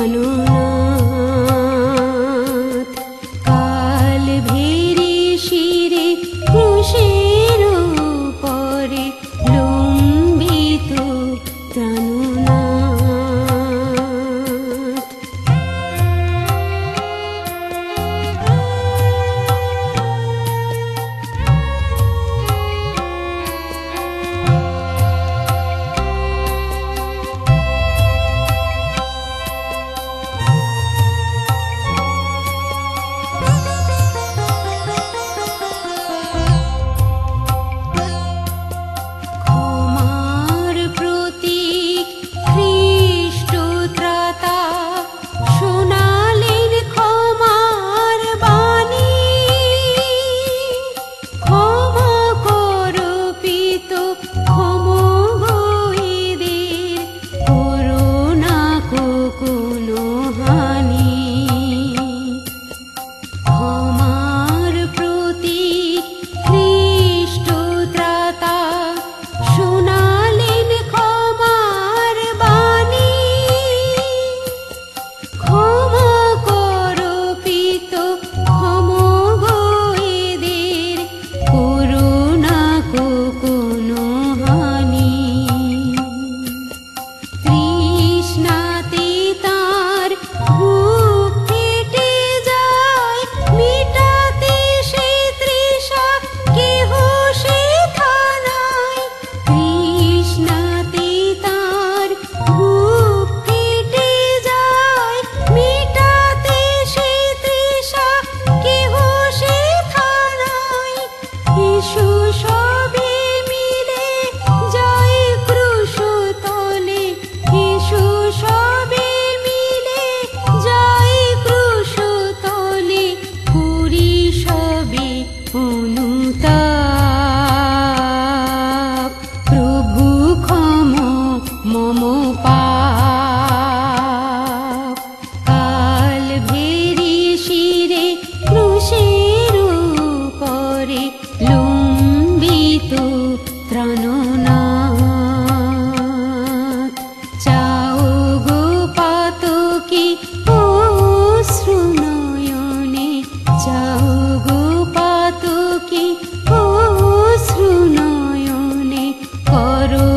ನಾನು ता করো